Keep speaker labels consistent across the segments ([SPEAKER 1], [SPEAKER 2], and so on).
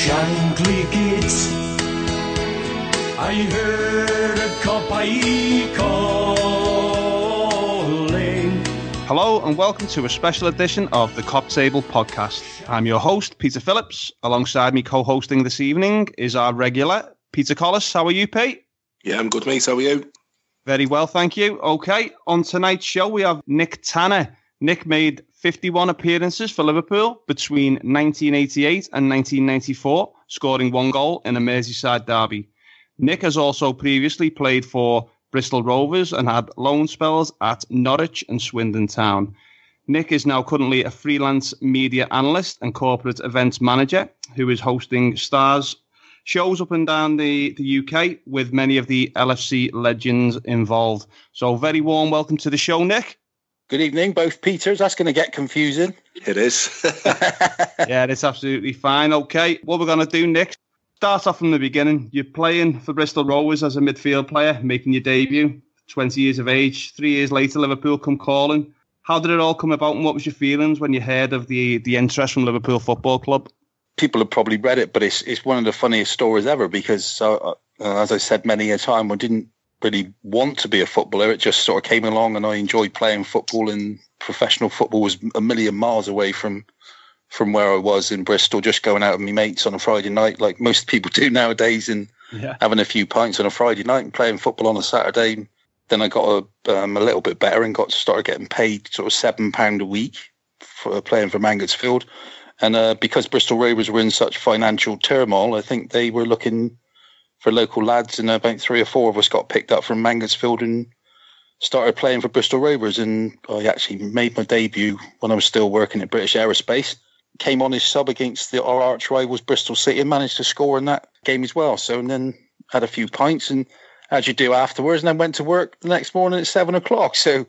[SPEAKER 1] Shankly Gate. I heard a Kopite calling.
[SPEAKER 2] Hello and welcome to a special edition of the Kop Table podcast. I'm your host, Peter Phillips. Alongside me co hosting this evening is our regular, Peter Collis. How are you, Pete?
[SPEAKER 3] Yeah, I'm good, mate. How are you?
[SPEAKER 2] Very well, thank you. Okay, on tonight's show, we have Nick Tanner. Nick made 51 appearances for Liverpool between 1988 and 1994, scoring one goal in a Merseyside derby. Nick has also previously played for Bristol Rovers and had loan spells at Norwich and Swindon Town. Nick is now currently a freelance media analyst and corporate events manager who is hosting Stars shows up and down the, the UK with many of the LFC legends involved. So, very warm welcome to the show, Nick.
[SPEAKER 4] Good evening, both Peters. That's going to get confusing.
[SPEAKER 3] It is.
[SPEAKER 2] yeah, it's absolutely fine. Okay, what we're going to do, next, start off from the beginning. You're playing for Bristol Rovers as a midfield player, making your debut, 20 years of age. Three years later, Liverpool come calling. How did it all come about, and what was your feelings when you heard of the, the interest from Liverpool Football Club?
[SPEAKER 4] People have probably read it, but it's it's one of the funniest stories ever because, uh, uh, as I said many a time, I didn't really want to be a footballer. It just sort of came along, and I enjoyed playing football. And professional football was a million miles away from from where I was in Bristol, just going out with my mates on a Friday night, like most people do nowadays, and yeah. having a few pints on a Friday night and playing football on a Saturday. Then I got a, um, a little bit better and got started getting paid sort of seven pound a week for playing for Mangotsfield. And uh, because Bristol Rovers were in such financial turmoil, I think they were looking for local lads, and about three or four of us got picked up from Mangotsfield and started playing for Bristol Rovers. And I actually made my debut when I was still working at British Aerospace. Came on as sub against the, our arch rivals Bristol City and managed to score in that game as well. So and then had a few pints and as you do afterwards, and then went to work the next morning at seven o'clock. So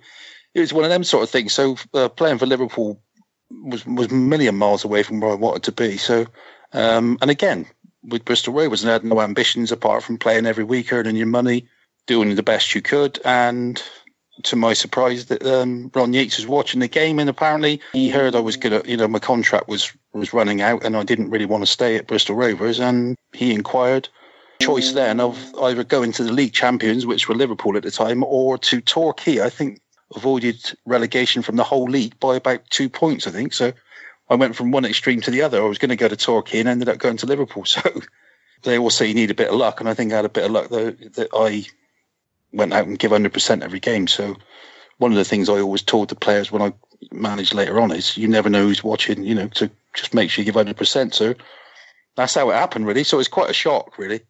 [SPEAKER 4] it was one of them sort of things. So uh, playing for Liverpool was was a million miles away from where I wanted to be. So um, and again, with Bristol Rovers and had no ambitions apart from playing every week, earning your money, doing the best you could. And to my surprise, that um, Ron Yeats was watching the game, and apparently he heard I was gonna, you know, my contract was was running out, and I didn't really want to stay at Bristol Rovers, and he inquired. Choice then of either going to the league champions, which were Liverpool at the time, or to Torquay. I think avoided relegation from the whole league by about two points. I think so. I went from one extreme to the other. I was going to go to Torquay and ended up going to Liverpool. So they all say you need a bit of luck, and I think I had a bit of luck though that I went out and give hundred percent every game. So one of the things I always told the players when I managed later on is you never know who's watching. You know, to just make sure you give hundred percent. So that's how it happened, really. So it's quite a shock, really.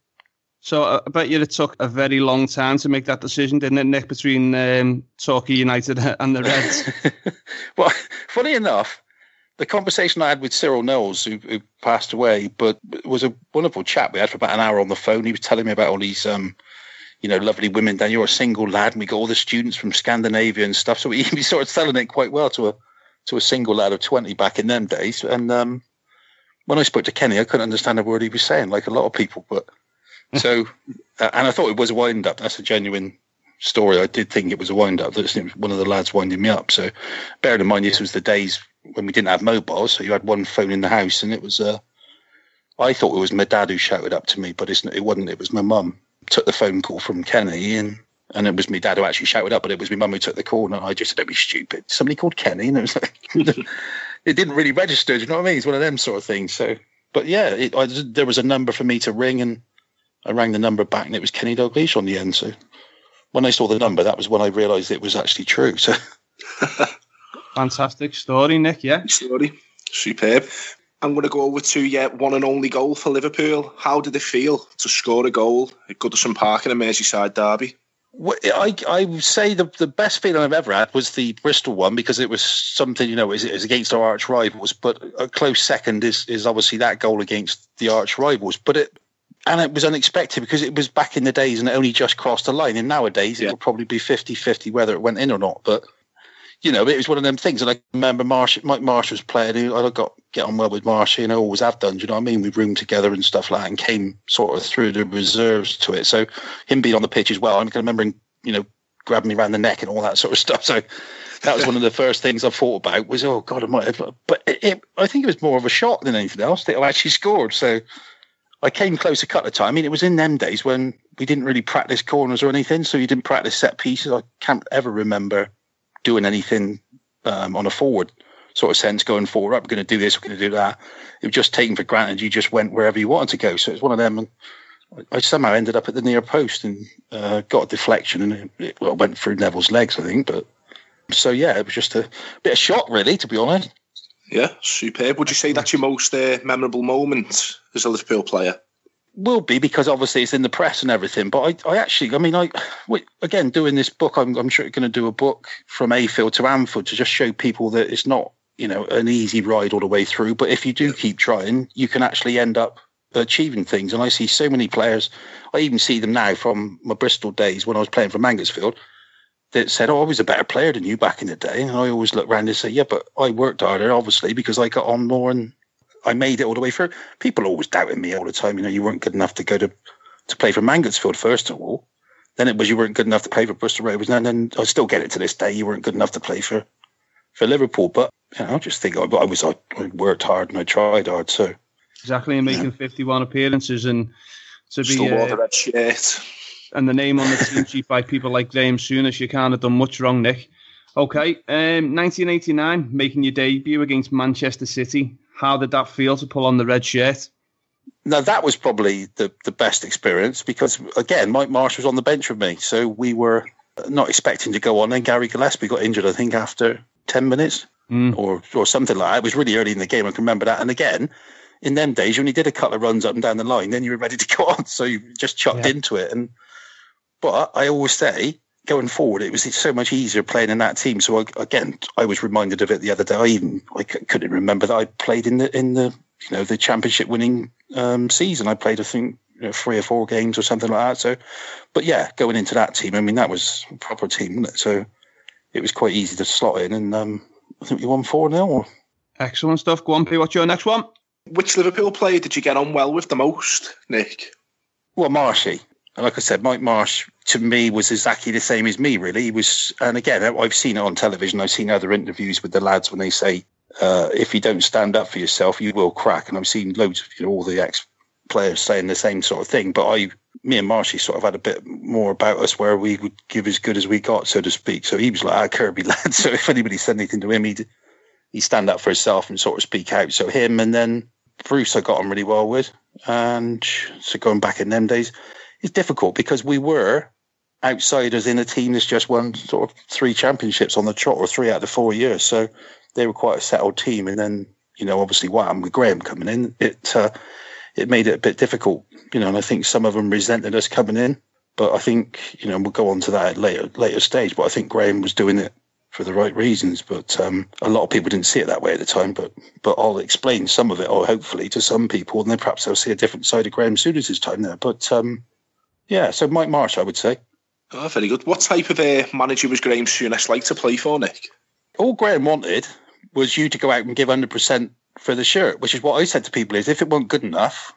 [SPEAKER 2] So uh, I bet you it took a very long time to make that decision, didn't it, Nick, between um, Torquay United and the Reds?
[SPEAKER 4] well, funny enough, the conversation I had with Cyril Knowles, who, who, passed away, but it was a wonderful chat we had for about an hour on the phone. He was telling me about all these, um, you know, lovely women. Then you're a single lad, and we got all the students from Scandinavia and stuff. So he, he sort of selling it quite well to a to a single lad of twenty back in them days. And um, when I spoke to Kenny, I couldn't understand a word he was saying, like a lot of people. But so, uh, and I thought it was a wind up. That's a genuine story. I did think it was a wind up. That one of the lads winding me up. So, bearing in mind this was the days when we didn't have mobiles, so you had one phone in the house, and it was. Uh, I thought it was my dad who shouted up to me, but it wasn't. It was my mum. Took the phone call from Kenny, and and it was my dad who actually shouted up, but it was my mum who took the call, and I just said, "Don't be stupid." Somebody called Kenny, and it was like, it didn't really register. Do you know what I mean? It's one of them sort of things. So, but yeah, it, I, there was a number for me to ring, and I rang the number back, and it was Kenny Dalglish on the end. So when I saw the number, that was when I realised it was actually true. So.
[SPEAKER 2] Fantastic story, Nick. Yeah.
[SPEAKER 3] Story. Superb. I'm going to go over to yeah, one and only goal for Liverpool. How did it feel to score a goal at Goodison Park in a Merseyside derby?
[SPEAKER 4] Well, I I would say the the best feeling I've ever had was the Bristol one because it was something you know it was against our arch rivals, but a close second is is obviously that goal against the arch rivals. But it and it was unexpected because it was back in the days and it only just crossed the line. And nowadays yeah. it would probably be 50-50 whether it went in or not. But you know, it was one of them things. And I remember Marsh, Mike Marsh was playing. I got get on well with Marsh, you know, always have done. Do you know what I mean? We roomed together and stuff like that, and came sort of through the reserves to it. So him being on the pitch as well, I can remember him, you know, grabbing me around the neck and all that sort of stuff. So that was one of the first things I thought about was, oh God, I might have. But it, it, I think it was more of a shock than anything else that I actually scored. So I came close a couple of times. I mean, it was in them days when we didn't really practice corners or anything, so you didn't practice set pieces. I can't ever remember doing anything um, on a forward sort of sense going forward. I'm going to do this, we're going to do that. It was just taken for granted. You just went wherever you wanted to go. So it's one of them. And I somehow ended up at the near post and uh, got a deflection and it, it well, went through Neville's legs, I think. But so yeah, it was just a bit of shock, really, to be honest.
[SPEAKER 3] Yeah, superb. Would you say that's your most uh, memorable moment as a Liverpool player?
[SPEAKER 4] Will be because obviously it's in the press and everything. But I, I actually, I mean, I again doing this book, I'm, I'm sure going to do a book from Afield to Anfield to just show people that it's not, you know, an easy ride all the way through. But if you do keep trying, you can actually end up achieving things. And I see so many players. I even see them now from my Bristol days when I was playing for Mangotsfield that said, "Oh, I was a better player than you back in the day." And I always look around and say, "Yeah, but I worked harder, obviously, because I got on more and I made it all the way through." People always doubted me all the time. You know, you weren't good enough to go to to play for Mangotsfield first of all. Then it was you weren't good enough to play for Bristol Rovers, and then I still get it to this day. You weren't good enough to play for for Liverpool, but you know, I just think I, I was I, I, worked hard and I tried hard. So
[SPEAKER 2] exactly, and making yeah. fifty one appearances and to be
[SPEAKER 3] still uh, the red shirt
[SPEAKER 2] and the name on the team sheet by people like Graham Souness, you can't have done much wrong, Nick. Okay, um, 1989, making your debut against Manchester City. How did that feel to pull on the red shirt?
[SPEAKER 4] No, that was probably the, the best experience because, again, Mike Marsh was on the bench with me. So we were not expecting to go on. And Gary Gillespie got injured, I think, after 10 minutes mm. or, or something like that. It was really early in the game. I can remember that. And again, in them days, you only did a couple of runs up and down the line, then you were ready to go on. So you just chucked yeah. into it. And but I always say, going forward, it was so much easier playing in that team. So I, again, I was reminded of it the other day. I even I couldn't remember that I played in the in the you know the championship winning um, season. I played I think you know, three or four games or something like that. So, but yeah, going into that team, I mean that was a proper team, it? So it was quite easy to slot in, and um, I think we won four 0
[SPEAKER 2] Excellent stuff. Go on, P. What's your next one?
[SPEAKER 3] Which Liverpool player did you get on well with the most, Nick?
[SPEAKER 4] Well, Marshy. Like I said, Mike Marsh to me was exactly the same as me. Really, he was, and again, I've seen it on television. I've seen other interviews with the lads when they say, uh, "If you don't stand up for yourself, you will crack." And I've seen loads of you know all the ex players saying the same sort of thing. But I, me and Marshy sort of had a bit more about us where we would give as good as we got, so to speak. So he was like our Kirkby lad. So if anybody said anything to him, he'd he'd stand up for himself and sort of speak out. So him and then Bruce, I got on really well with, and so going back in them days it's difficult because we were outsiders in a team that's just won sort of three championships on the trot or three out of four years. So they were quite a settled team. And then, you know, obviously Wham with Graham coming in, it uh, it made it a bit difficult, you know, and I think some of them resented us coming in. But I think, you know, we'll go on to that at later later stage. But I think Graham was doing it for the right reasons. But um, a lot of people didn't see it that way at the time. But but I'll explain some of it, or hopefully to some people, and then perhaps they'll see a different side of Graham Souness's time there. But um, yeah, so Mike Marsh, I would say.
[SPEAKER 3] Oh, very good. What type of uh, manager was Graham Souness like to play for, Nick?
[SPEAKER 4] All Graham wanted was you to go out and give 100% for the shirt, which is what I said to people is if it weren't good enough,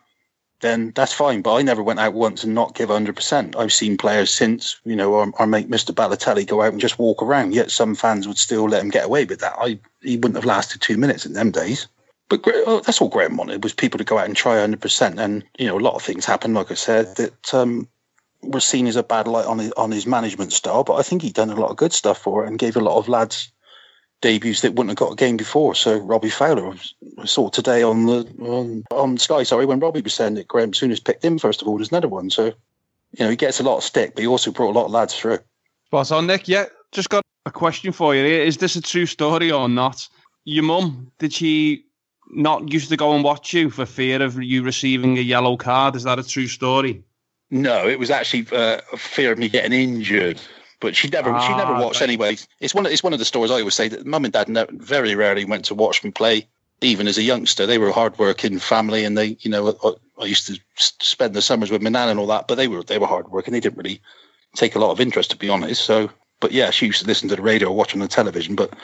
[SPEAKER 4] then that's fine. But I never went out once and not give 100%. I've seen players since, you know, our, our mate Mr. Balotelli go out and just walk around, yet some fans would still let him get away with that. I He wouldn't have lasted two minutes in them days. But oh, that's all Graham wanted was people to go out and try 100%. And, you know, a lot of things happened, like I said, that um, was seen as a bad light on his, on his management style, but I think he'd done a lot of good stuff for it and gave a lot of lads debuts that wouldn't have got a game before. So Robbie Fowler, I saw today on the on, on Sky, sorry, when Robbie was saying that Graham Souness picked him first of all, there's another one. So you know he gets a lot of stick, but he also brought a lot of lads through.
[SPEAKER 2] Spot on, Nick. Yeah, just got a question for you. Is this a true story or not? Your mum did she not used to go and watch you for fear of you receiving a yellow card? Is that a true story?
[SPEAKER 4] No, it was actually uh, fear of me getting injured. But she never, ah, she never watched anyway. It's one, of, it's one of the stories I always say that mum and dad never, very rarely went to watch me play. Even as a youngster, they were a hardworking family, and they, you know, I, I used to spend the summers with my nan and all that. But they were, they were hardworking. They didn't really take a lot of interest, to be honest. So, but yeah, she used to listen to the radio or watch on the television. But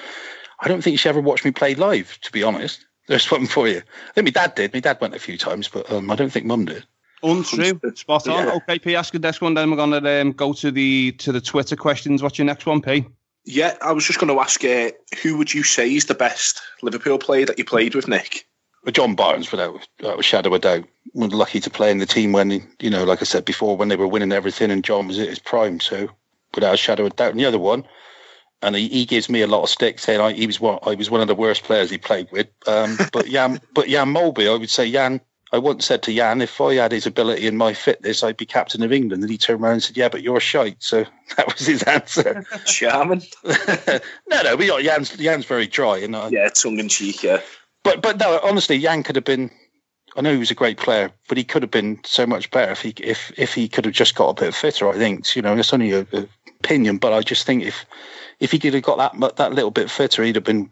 [SPEAKER 4] I don't think she ever watched me play live, to be honest. There's one for you. I think my dad did. My dad went a few times, but um, I don't think mum did.
[SPEAKER 2] Untrue. Spot on. Yeah. Okay, P. Ask the next one. Then we're going to um, go to the to the Twitter questions. What's your next one, P?
[SPEAKER 3] Yeah, I was just going to ask uh, who would you say is the best Liverpool player that you played with, Nick?
[SPEAKER 4] John Barnes, without, without a shadow of a doubt, was lucky to play in the team when, you know, like I said before, when they were winning everything and John was at his prime. So, without a shadow of a doubt. And the other one, and he, he gives me a lot of stick saying I, he was one, I was one of the worst players he played with. Um, but Jan, but Jan Molby, I would say Jan. I once said to Jan, if I had his ability and my fitness, I'd be captain of England. And he turned around and said, "Yeah, but you're shite." So that was his answer.
[SPEAKER 3] Charming.
[SPEAKER 4] no, no, but Jan's Jan's very dry, and I,
[SPEAKER 3] Yeah, tongue in cheek. Yeah.
[SPEAKER 4] but but no, honestly, Jan could have been. I know he was a great player, but he could have been so much better if he if if he could have just got a bit fitter. I think you know it's only a, a opinion, but I just think if if he could have got that that little bit fitter, he'd have been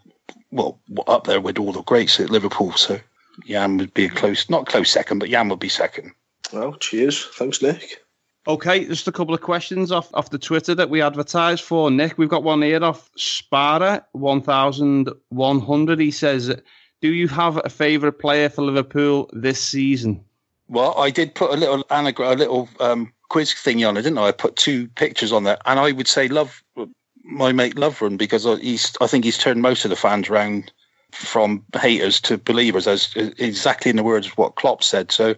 [SPEAKER 4] well up there with all the greats at Liverpool. So Jan would be a close, not close second, but Jan would be second.
[SPEAKER 3] Well, cheers. Thanks, Nick.
[SPEAKER 2] Okay, just a couple of questions off, off the Twitter that we advertised for. Nick, we've got one here off Spara, 1100. He says, Do you have a favourite player for Liverpool this season?
[SPEAKER 4] Well, I did put a little anagram, a little um, quiz thingy on it, didn't I? I put two pictures on there, and I would say love my mate Lovren because I- he's. I think he's turned most of the fans round from haters to believers, as exactly in the words of what Klopp said. So,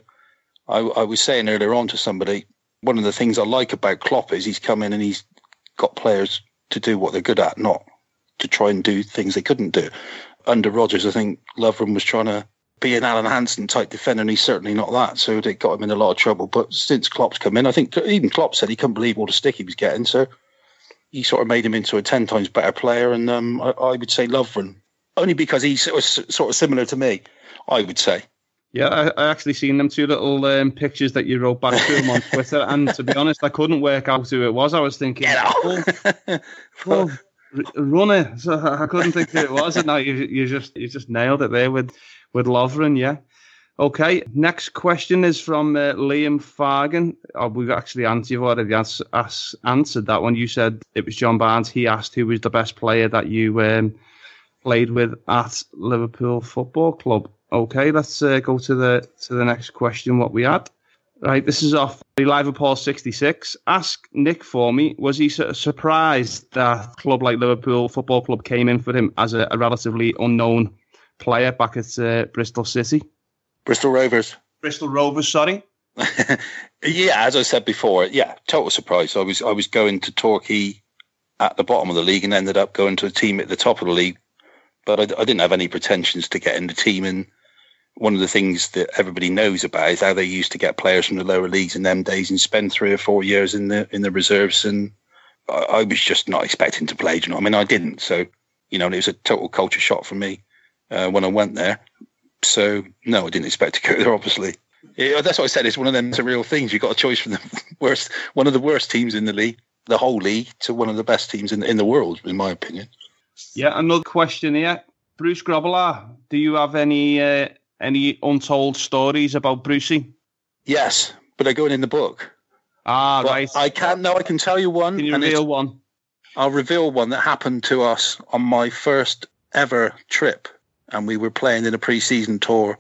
[SPEAKER 4] I, I was saying earlier on to somebody, one of the things I like about Klopp is he's come in and he's got players to do what they're good at, not to try and do things they couldn't do. Under Rodgers, I think Lovren was trying to be an Alan Hansen type defender, and he's certainly not that. So it got him in a lot of trouble. But since Klopp's come in, I think even Klopp said he couldn't believe all the stick he was getting. So he sort of made him into a 10 times better player. And um, I, I would say Lovren, only because he's sort of, sort of similar to me, I would say.
[SPEAKER 2] Yeah, I, I actually seen them two little um, pictures that you wrote back to him on Twitter, and to be honest, I couldn't work out who it was. I was thinking, oh, oh, runner. So I couldn't think who it was, and now you, you just you just nailed it there with with Lovren. Yeah. Okay. Next question is from uh, Liam Fargan. Oh, we've actually answered. You've already ans- answered that one. You said it was John Barnes. He asked who was the best player that you um, played with at Liverpool Football Club. Okay, let's uh, go to the to the next question. What we had, right? This is off the Liverpool sixty six. Ask Nick for me. Was he su- surprised that a club like Liverpool Football Club came in for him as a, a relatively unknown player back at uh, Bristol City?
[SPEAKER 4] Bristol Rovers.
[SPEAKER 2] Bristol Rovers, sorry.
[SPEAKER 4] yeah, as I said before, yeah, total surprise. I was I was going to Torquay at the bottom of the league and ended up going to a team at the top of the league. But I, I didn't have any pretensions to get in the team. And one of the things that everybody knows about is how they used to get players from the lower leagues in them days and spend three or four years in the in the reserves. And I, I was just not expecting to play. You know, I mean, I didn't. So you know, it was a total culture shock for me uh, when I went there. So no, I didn't expect to go there. Obviously, yeah, that's what I said. It's one of them surreal things. You got a choice from the worst, one of the worst teams in the league, the whole league, to one of the best teams in in the world, in my opinion.
[SPEAKER 2] Yeah, another question here. Bruce Grobbelaar, do you have any uh, any untold stories about Brucey?
[SPEAKER 4] Yes, but they're going in the book.
[SPEAKER 2] Ah,
[SPEAKER 4] But
[SPEAKER 2] right.
[SPEAKER 4] I can now. I can tell you one.
[SPEAKER 2] Can you reveal one?
[SPEAKER 4] I'll reveal one that happened to us on my first ever trip, and we were playing in a pre-season tour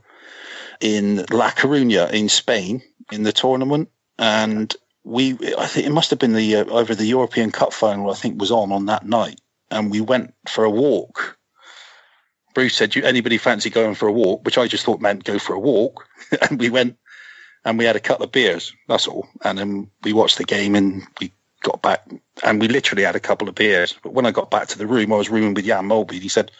[SPEAKER 4] in La Coruña in Spain in the tournament, and we I think it must have been the uh, over the European Cup final I think was on on that night, and we went for a walk. Bruce said, "Do anybody fancy going for a walk?" Which I just thought meant go for a walk, and we went and we had a couple of beers. That's all, and then we watched the game and we got back and we literally had a couple of beers. But when I got back to the room, I was rooming with Jan Molby. He said,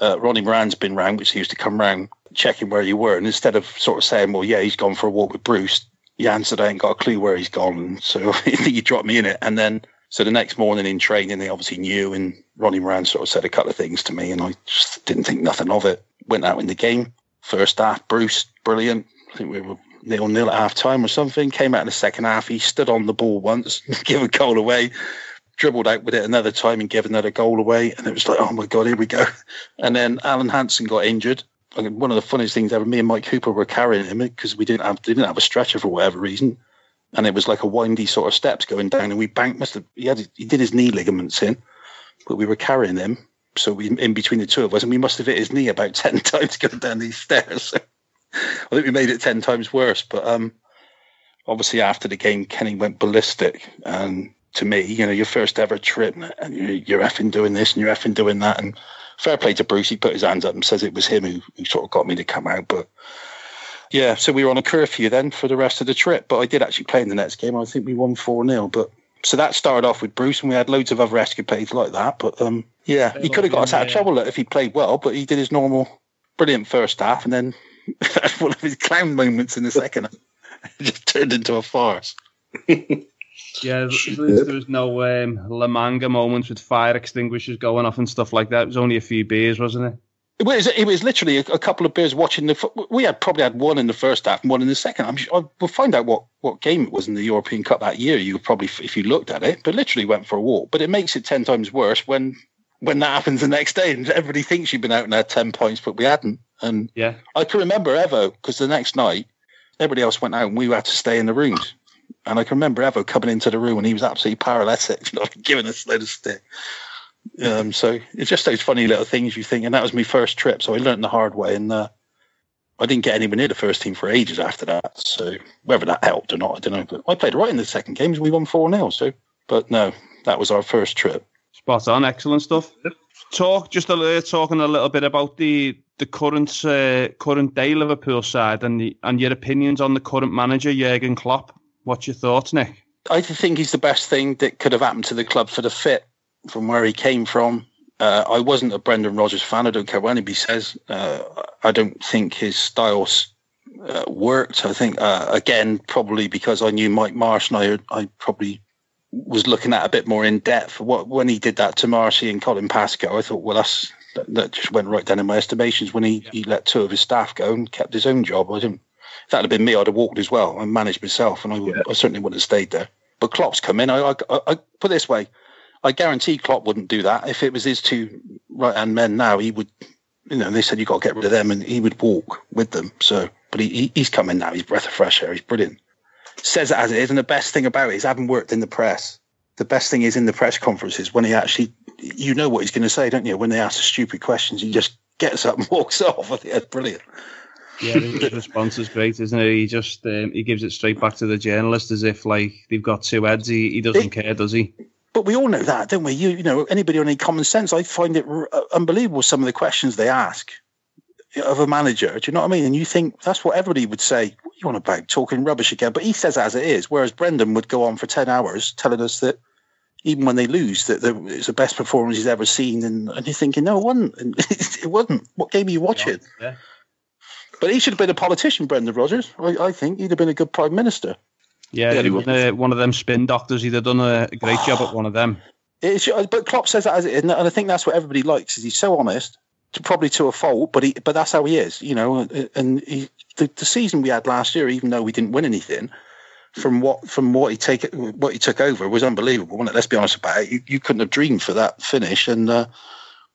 [SPEAKER 4] uh, Ronnie Moran's been round, which he used to come round checking where you were. And instead of sort of saying, well, yeah, he's gone for a walk with Bruce, Jan said, I ain't got a clue where he's gone. So he dropped me in it. And then, so the next morning in training, they obviously knew. And Ronnie Moran sort of said a couple of things to me. And I just didn't think nothing of it. Went out in the game. First half, Bruce, brilliant. I think we were nil nil at half time or something. Came out in the second half. He stood on the ball once, give a goal away, dribbled out with it another time and gave another goal away. And it was like, oh my God, here we go. And then Alan Hansen got injured. I mean, one of the funniest things ever, me and Mike Hooper were carrying him because we didn't have didn't have a stretcher for whatever reason. And it was like a windy sort of steps going down, and we banked. Must have he had he did his knee ligaments in, but we were carrying him. So we in between the two of us, and we must have hit his knee about ten times going down these stairs. I think we made it ten times worse. But um, obviously after the game, Kenny went ballistic and to me. You know, your first ever trip, and you're, effing doing this and you're effing doing that. And fair play to Bruce, he put his hands up and says it was him who, who sort of got me to come out. But yeah, so we were on a curfew then for the rest of the trip. But I did actually play in the next game. I think we won 4 0. But so that started off with Bruce, and we had loads of other escapades like that. But um, yeah, he could have got us out of trouble if he played well, but he did his normal, brilliant first half, and then one of his clown moments in the second just turned into a farce.
[SPEAKER 2] Yeah, at least there was no um, La Manga moments with fire extinguishers going off and stuff like that. It was only a few beers, wasn't it?
[SPEAKER 4] It was, it was literally a, a couple of beers watching the. We had probably had one in the first half and one in the second. I'm sure, we'll find out what, what game it was in the European Cup that year. You probably, if you looked at it, but literally went for a walk. But it makes it ten times worse when when that happens the next day and everybody thinks you've been out and had ten points, but we hadn't. And
[SPEAKER 2] Yeah.
[SPEAKER 4] I can remember Evo because the next night everybody else went out and we had to stay in the rooms. And I can remember Evo coming into the room and he was absolutely paralytic, you know, giving us a load of stick. Um, so it's just those funny little things you think. And that was my first trip, so I learned the hard way. And uh, I didn't get anywhere near the first team for ages after that. So whether that helped or not, I don't know. But I played right in the second games. We won four 0 So, but no, that was our first trip.
[SPEAKER 2] Spot on, excellent stuff. Talk just a little, talking a little bit about the the current uh, current day Liverpool side and the, and your opinions on the current manager Jurgen Klopp. What's your thoughts, Nick?
[SPEAKER 4] I think he's the best thing that could have happened to the club for the fit from where he came from. Uh, I wasn't a Brendan Rodgers fan. I don't care what anybody says. Uh, I don't think his styles uh, worked. I think uh, again probably because I knew Mike Marsh and I, I probably was looking at a bit more in depth. What when he did that to Marshy and Colin Pascoe, I thought, well, that's that, that just went right down in my estimations when he, he let two of his staff go and kept his own job. I didn't. If that had been me, I'd have walked as well and managed myself, and I, would, I certainly wouldn't have stayed there. But Klopp's come in. I, I, I, I put it this way: I guarantee Klopp wouldn't do that. If it was his two right hand men now, he would. You know, they said you've got to get rid of them, and he would walk with them. So, but he, he he's coming now. He's breath of fresh air. He's brilliant. Says it as it is, and the best thing about it is having worked in the press. The best thing is in the press conferences when he actually, you know what he's going to say, don't you? When they ask the stupid questions, he just gets up and walks off. I think that's brilliant.
[SPEAKER 2] Yeah, his response is great, isn't it? He just um, he gives it straight back to the journalist as if like they've got two heads. He, he doesn't
[SPEAKER 4] It-
[SPEAKER 2] care, does he?
[SPEAKER 4] But we all know that, don't we? You, you know, anybody on any common sense, I find it r- uh, unbelievable some of the questions they ask of a manager. Do you know what I mean? And you think that's what everybody would say. What you on about talking rubbish again? But he says as it is. Whereas Brendan would go on for ten hours telling us that even when they lose, that the- it's the best performance he's ever seen. And, and you're thinking, no, it wasn't. it wasn't. What game are you watching?
[SPEAKER 2] Yeah.
[SPEAKER 4] But he should have been a politician, Brendan Rodgers. I, I think he'd have been a good prime minister.
[SPEAKER 2] Yeah,
[SPEAKER 3] Yeah,
[SPEAKER 2] he'd
[SPEAKER 3] he
[SPEAKER 2] have been, uh, one of them spin doctors. He'd have done a great job at one of them.
[SPEAKER 4] It's, but Klopp says that as it is, and I think that's what everybody likes. Is he's so honest, to, probably to a fault, but he, but that's how he is, you know. And he, the, the season we had last year, even though we didn't win anything, from what from what he take what he took over was unbelievable. Wasn't it? Let's be honest about it. You, you couldn't have dreamed for that finish. And uh,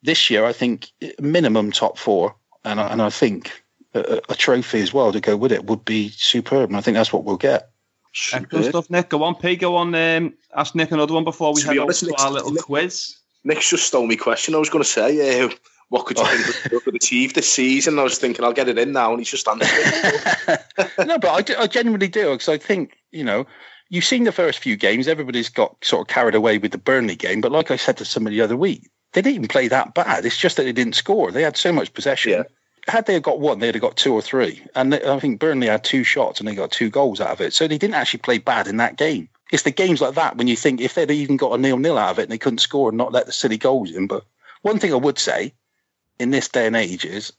[SPEAKER 4] this year, I think minimum top four, and I, and I think a, a trophy as well to go with it would be superb. And I think that's what we'll get.
[SPEAKER 2] Excellent stuff, Nick. Go on, P. Go on. Um, ask Nick another one before we
[SPEAKER 3] To
[SPEAKER 2] head
[SPEAKER 3] be
[SPEAKER 2] on
[SPEAKER 3] honest,
[SPEAKER 2] to our little
[SPEAKER 3] Nick-
[SPEAKER 2] quiz.
[SPEAKER 3] Nick's just stole me question. I was going to say, uh, what could you think could achieve this season? I was thinking, I'll get it in now, and he's just answered it.
[SPEAKER 4] no, but I, do- I genuinely do because I think you know you've seen the first few games. Everybody's got sort of carried away with the Burnley game, but like I said to somebody the other week, they didn't even play that bad. It's just that they didn't score. They had so much possession.
[SPEAKER 3] Yeah.
[SPEAKER 4] Had they got one, they'd have got two or three. And I think Burnley had two shots and they got two goals out of it. So they didn't actually play bad in that game. It's the games like that when you think if they'd even got a nil nil out of it and they couldn't score and not let the silly goals in. But one thing I would say in this day and age is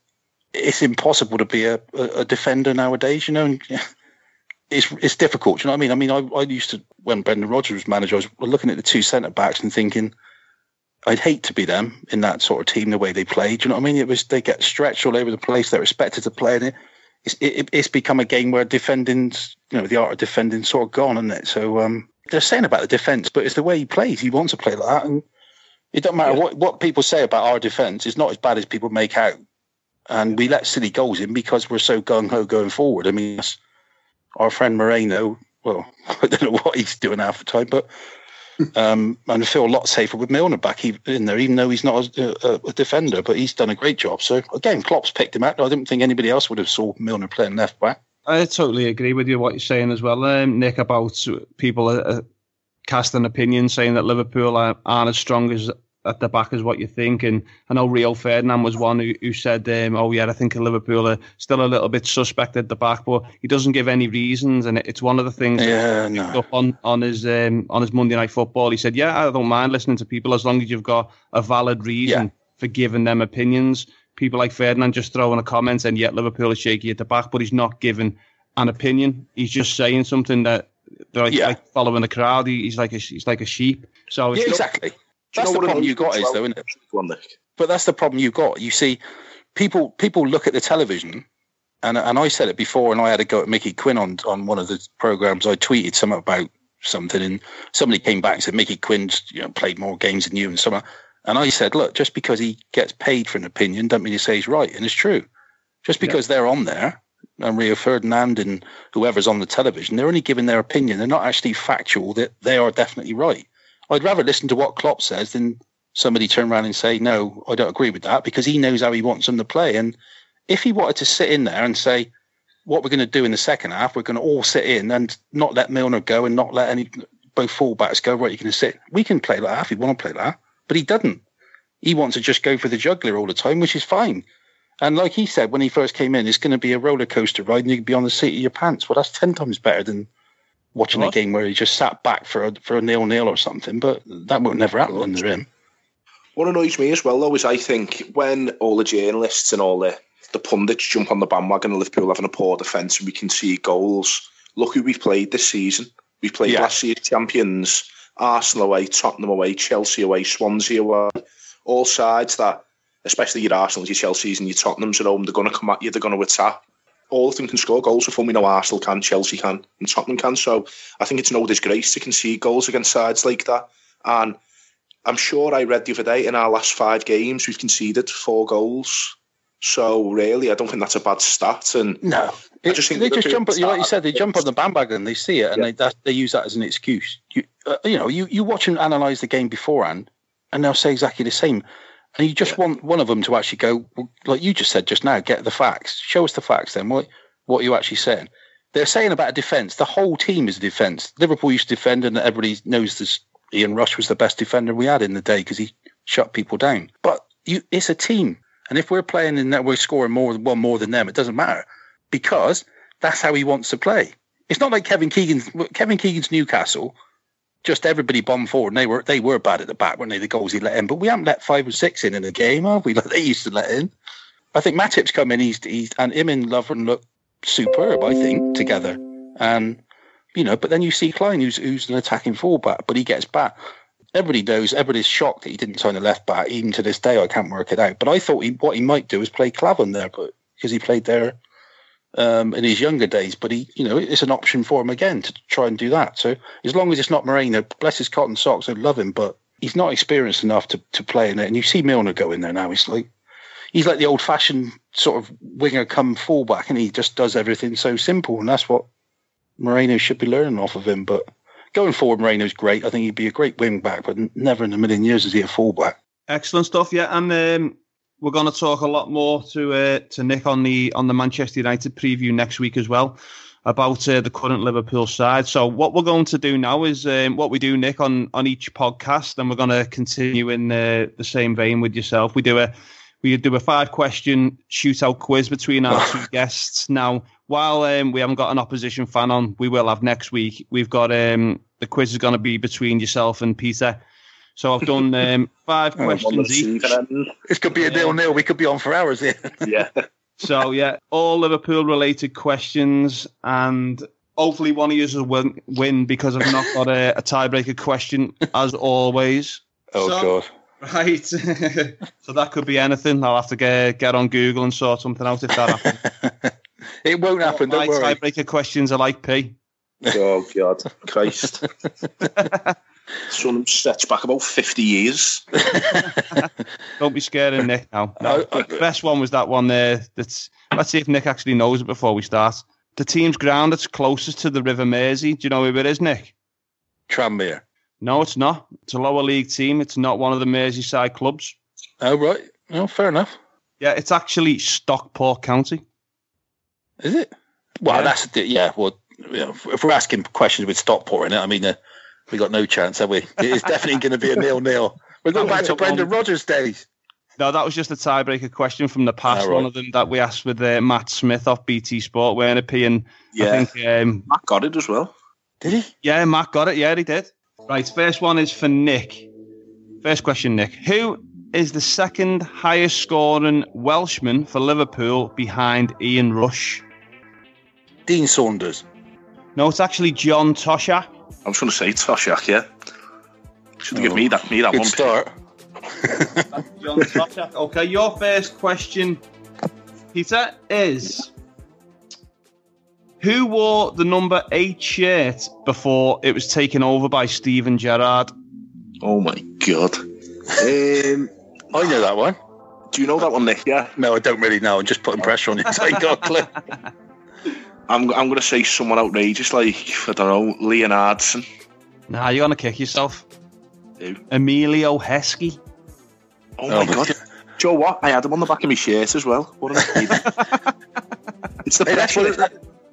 [SPEAKER 4] it's impossible to be a, a, a defender nowadays. You know, and it's it's difficult. You know what I mean? I mean, I, I used to when Brendan Rodgers was manager, I was looking at the two centre backs and thinking, I'd hate to be them in that sort of team. The way they played, Do you know what I mean? It was they get stretched all over the place. They're expected to play in it. It's it, it's become a game where defending's you know the art of defending sort of gone, isn't it? So um, they're saying about the defence, but it's the way he plays. He wants to play like that, and it doesn't matter what what people say about our defence. It's not as bad as people make out, and we let silly goals in because we're so gung ho going forward. I mean, our friend Moreno. Well, I don't know what he's doing half the time, but um, and I feel a lot safer with Milner back in there, even though he's not a, a, a defender. But he's done a great job. So again, Klopp's picked him out. I didn't think anybody else would have saw Milner playing left back.
[SPEAKER 2] I totally agree with you what you're saying as well, um, Nick, about people uh, cast an opinion saying that Liverpool aren't as strong as at the back is what you think. And I know Rio Ferdinand was one who, who said, um, "Oh yeah, I think Liverpool are still a little bit suspect at the back," but he doesn't give any reasons, and it's one of the things.
[SPEAKER 4] Yeah, no.
[SPEAKER 2] Up on on his um, on his Monday Night Football, he said, "Yeah, I don't mind listening to people as long as you've got a valid reason
[SPEAKER 4] Yeah.
[SPEAKER 2] for giving them opinions." People like Ferdinand just throwing a comment saying, yet Liverpool is shaky at the back," but he's not giving an opinion. He's just saying something that. They're like,
[SPEAKER 4] Yeah.
[SPEAKER 2] like following the crowd. He, he's like a he's like a sheep. So it's
[SPEAKER 4] Yeah,
[SPEAKER 2] not-
[SPEAKER 3] Do you
[SPEAKER 4] That's
[SPEAKER 3] know
[SPEAKER 4] the problem you've got is though, isn't it? But that's the problem you've got. You see, people people look at the television, and and I said it before, and I had to go at Mickey Quinn on on one of the programs. I tweeted something about something, and somebody came back and said Mickey Quinn's you know played more games than you and something. And I said, look, just because he gets paid for an opinion, doesn't mean he says he's right, and it's true. Just because they're on there, and Rio Ferdinand and whoever's on the television, they're only giving their opinion. They're not actually factual. That they are definitely right. I'd rather listen to what Klopp says than somebody turn around and say, no, I don't agree with that because he knows how he wants them to play. And if he wanted to sit in there and say, what we're going to do in the second half, we're going to all sit in and not let Milner go and not let any both fullbacks go, right, you're going to sit. We can play like that if we want to play like that. But he doesn't. He wants to just go for the juggler all the time, which is fine. And like he said when he first came in, it's going to be a roller coaster ride and you can be on the seat of your pants. Well, that's 10 times better than watching a game where he just sat back for a, for a nil nil or something. But that won't never happen under him.
[SPEAKER 3] What annoys me as well, though, is I think when all the journalists and all the, the pundits jump on the bandwagon of Liverpool having a poor defence and we can see goals, look who we've played this season. We played
[SPEAKER 4] Yeah.
[SPEAKER 3] last year's champions, Arsenal away, Tottenham away, Chelsea away, Swansea away. All sides that, especially your Arsenals, your Chelseas and your Tottenhams at home, they're going to come at you, they're going to attack. All of them can score goals. Before we know Arsenal can, Chelsea can, and Tottenham can. So I think it's no disgrace to concede goals against sides like that. And I'm sure I read the other day in our last five games we've conceded four goals. So really, I don't think that's a bad stat. And
[SPEAKER 4] No,
[SPEAKER 3] I just think
[SPEAKER 4] they just jump. Like you said, they jump on the bandwagon. They see it, and
[SPEAKER 3] Yeah.
[SPEAKER 4] they that, they use that as an excuse. You uh, you know, you you watch and analyze the game beforehand, and they'll say exactly the same. And you just want one of them to actually go, like you just said just now, get the facts. Show us the facts. Then what what you actually saying? They're saying about a defence. The whole team is a defence. Liverpool used to defend, and everybody knows this. Ian Rush was the best defender we had in the day because he shut people down. But you, it's a team, and if we're playing and that we're scoring more than one more than them, it doesn't matter because that's how he wants to play. It's not like Kevin Keegan's Kevin Keegan's Newcastle. Just everybody bombed forward, and they were they were bad at the back, weren't they? The goals he let in, but we haven't let five or six in in a game, have we? Like they used to let in. I think Matip's come in. He's he's and him and Lovren look superb. I think together, and you know. But then you see Clyne, who's who's an attacking fullback, but he gets back. Everybody knows. Everybody's shocked that he didn't sign a left back. Even to this day, I can't work it out. But I thought he, what he might do is play Klavan there, but because he played there um, in his younger days. But he, you know, it's an option for him again to try and do that. So as long as it's not Moreno, bless his cotton socks, I love him, but he's not experienced enough to, to play in it. And you see Milner go in there now. He's like he's like the old fashioned sort of winger come fullback, and he just does everything so simple. And that's what Moreno should be learning off of him. But going forward, Moreno's great. I think he'd be a great wing back, but never in a million years is he a fullback.
[SPEAKER 2] Excellent stuff, yeah. And um, we're going to talk a lot more to uh, to Nick on the on the Manchester United preview next week as well about uh, the current Liverpool side. So what we're going to do now is um, what we do, Nick, on on each podcast, and we're going to continue in uh, the same vein with yourself. We do a we do a five question shootout quiz between our two guests. Now, while um, we haven't got an opposition fan on, we will have next week. We've got um, the quiz is going to be between yourself and Peter. So I've done um, five questions each.
[SPEAKER 3] receiving end.
[SPEAKER 4] It could be a nil nil. We could be on for hours here.
[SPEAKER 3] Yeah.
[SPEAKER 2] So yeah, all Liverpool related questions, and hopefully one of you will win, win because I've not got a, a tiebreaker question as always.
[SPEAKER 4] Oh
[SPEAKER 2] So-
[SPEAKER 4] god.
[SPEAKER 2] Right. so that could be anything. I'll have to get get on Google and sort something out if that happens.
[SPEAKER 4] it won't happen.
[SPEAKER 2] My
[SPEAKER 4] Don't worry.
[SPEAKER 2] tiebreaker questions are like P.
[SPEAKER 3] Oh God, Christ! Some stretch back about fifty years.
[SPEAKER 2] Don't be scared of Nick now. No,
[SPEAKER 4] No, I-
[SPEAKER 2] the best one was that one there. That's let's see if Nick actually knows it before we start. The team's ground that's closest to the River Mersey. Do you know who it is, Nick?
[SPEAKER 4] Tranmere.
[SPEAKER 2] No, it's not. It's a lower league team. It's not one of the Merseyside clubs.
[SPEAKER 4] Oh right. Oh, fair enough.
[SPEAKER 2] Yeah, it's actually Stockport County.
[SPEAKER 4] Is it? Well,
[SPEAKER 2] Yeah.
[SPEAKER 4] that's the- yeah. Well, you know, if we're asking questions with Stockport in it, I mean, uh, We got no chance, have we? It is definitely going to be a nil-nil. We're going back to Brendan Rodgers days.
[SPEAKER 2] No, that was just a tiebreaker question from the past.
[SPEAKER 4] Ah, right.
[SPEAKER 2] One of them that we asked with uh, Matt Smith off BT Sport, weren't it? P? And
[SPEAKER 3] Yeah.
[SPEAKER 2] I think, um,
[SPEAKER 3] Matt got it as well.
[SPEAKER 4] Did he?
[SPEAKER 2] yeah, Matt got it. Yeah, he did. Right, first one is for Nick. First question, Nick. Who is the second highest scoring Welshman for Liverpool behind Ian Rush?
[SPEAKER 4] Dean Saunders.
[SPEAKER 2] No, it's actually John Toshack.
[SPEAKER 3] I was going to say Toshack, yeah. Should have given me that, me that
[SPEAKER 4] Good
[SPEAKER 3] one.
[SPEAKER 4] start.
[SPEAKER 2] John Toshack. Okay, your first question, Peter, is who wore the number eight shirt before it was taken over by Steven Gerrard?
[SPEAKER 3] Oh my god. Um,
[SPEAKER 4] I know that one.
[SPEAKER 3] do you know that one, Nick? Yeah.
[SPEAKER 4] No, I don't really know. I'm just putting pressure on you. So I ain't got a clue.
[SPEAKER 3] I'm, I'm going to say someone outrageous like, I don't know, Leonardson.
[SPEAKER 2] Nah, you're gonna kick yourself.
[SPEAKER 3] Who?
[SPEAKER 2] Emilio Heskey.
[SPEAKER 3] Oh,
[SPEAKER 4] Oh
[SPEAKER 3] my
[SPEAKER 4] my
[SPEAKER 3] god.
[SPEAKER 4] God.
[SPEAKER 3] Joe, what? I had him on the back of my shirt as well. What an. It's the
[SPEAKER 4] Hey, that's one of,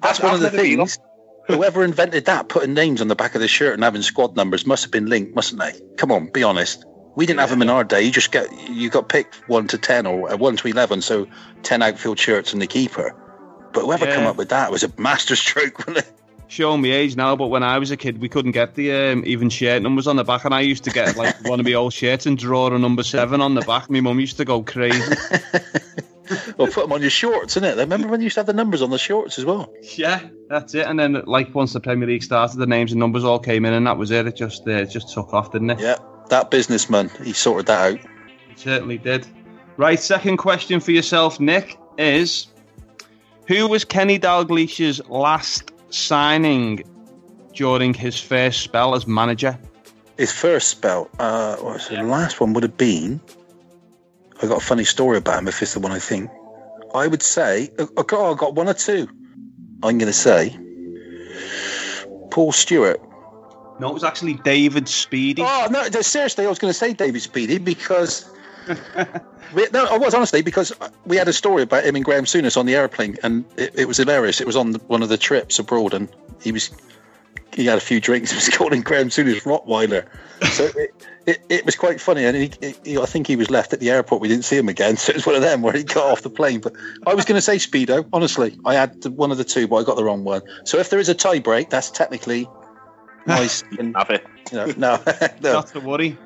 [SPEAKER 4] that's one of the things. Whoever invented that, putting names on the back of the shirt and having squad numbers, must have been linked, mustn't they? Come on, be honest. We didn't have them in our day. You just get you got picked one to ten or uh, one to eleven, so ten outfield shirts and the keeper. But whoever
[SPEAKER 2] Yeah.
[SPEAKER 4] come up with that was a masterstroke, wasn't it?
[SPEAKER 2] Showing me age now, but when I was a kid, we couldn't get the um, even shirt numbers on the back, and I used to get like one of my old shirts and draw a number seven on the back. My mum used to go crazy.
[SPEAKER 4] well, put them on your shorts, innit? Remember when you used to have the numbers on the shorts as well?
[SPEAKER 2] yeah, that's it. And then, like once the Premier League started, the names and numbers all came in, and that was it. It just uh, it just took off, didn't it?
[SPEAKER 4] Yeah, that businessman, he sorted that out.
[SPEAKER 2] It certainly did. Right, second question for yourself, Nick, is who was Kenny Dalglish's last signing during his first spell as manager?
[SPEAKER 4] His first spell, uh, what was it? the last one would have been. I got a funny story about him. If it's the one I think, I would say. Oh, God, I got one or two. I'm going to say Paul Stewart.
[SPEAKER 2] No, it was actually David Speedy.
[SPEAKER 4] Oh no, seriously, I was going to say David Speedy because. We, no, oh, I was honestly because we had a story about him and Graham Souness on the airplane, and it, it was hilarious. It was on the, one of the trips abroad, and he was he had a few drinks. He was calling Graham Souness Rottweiler, so it, it, it was quite funny. And he, he, I think he was left at the airport. We didn't see him again, so it was one of them where he got off the plane. But I was going to say Speedo. Honestly, I had one of the two, but I got the wrong one. So if there is a tie break, that's technically nice. and,
[SPEAKER 3] Have it.
[SPEAKER 4] you know, no, no.
[SPEAKER 2] Not to worry.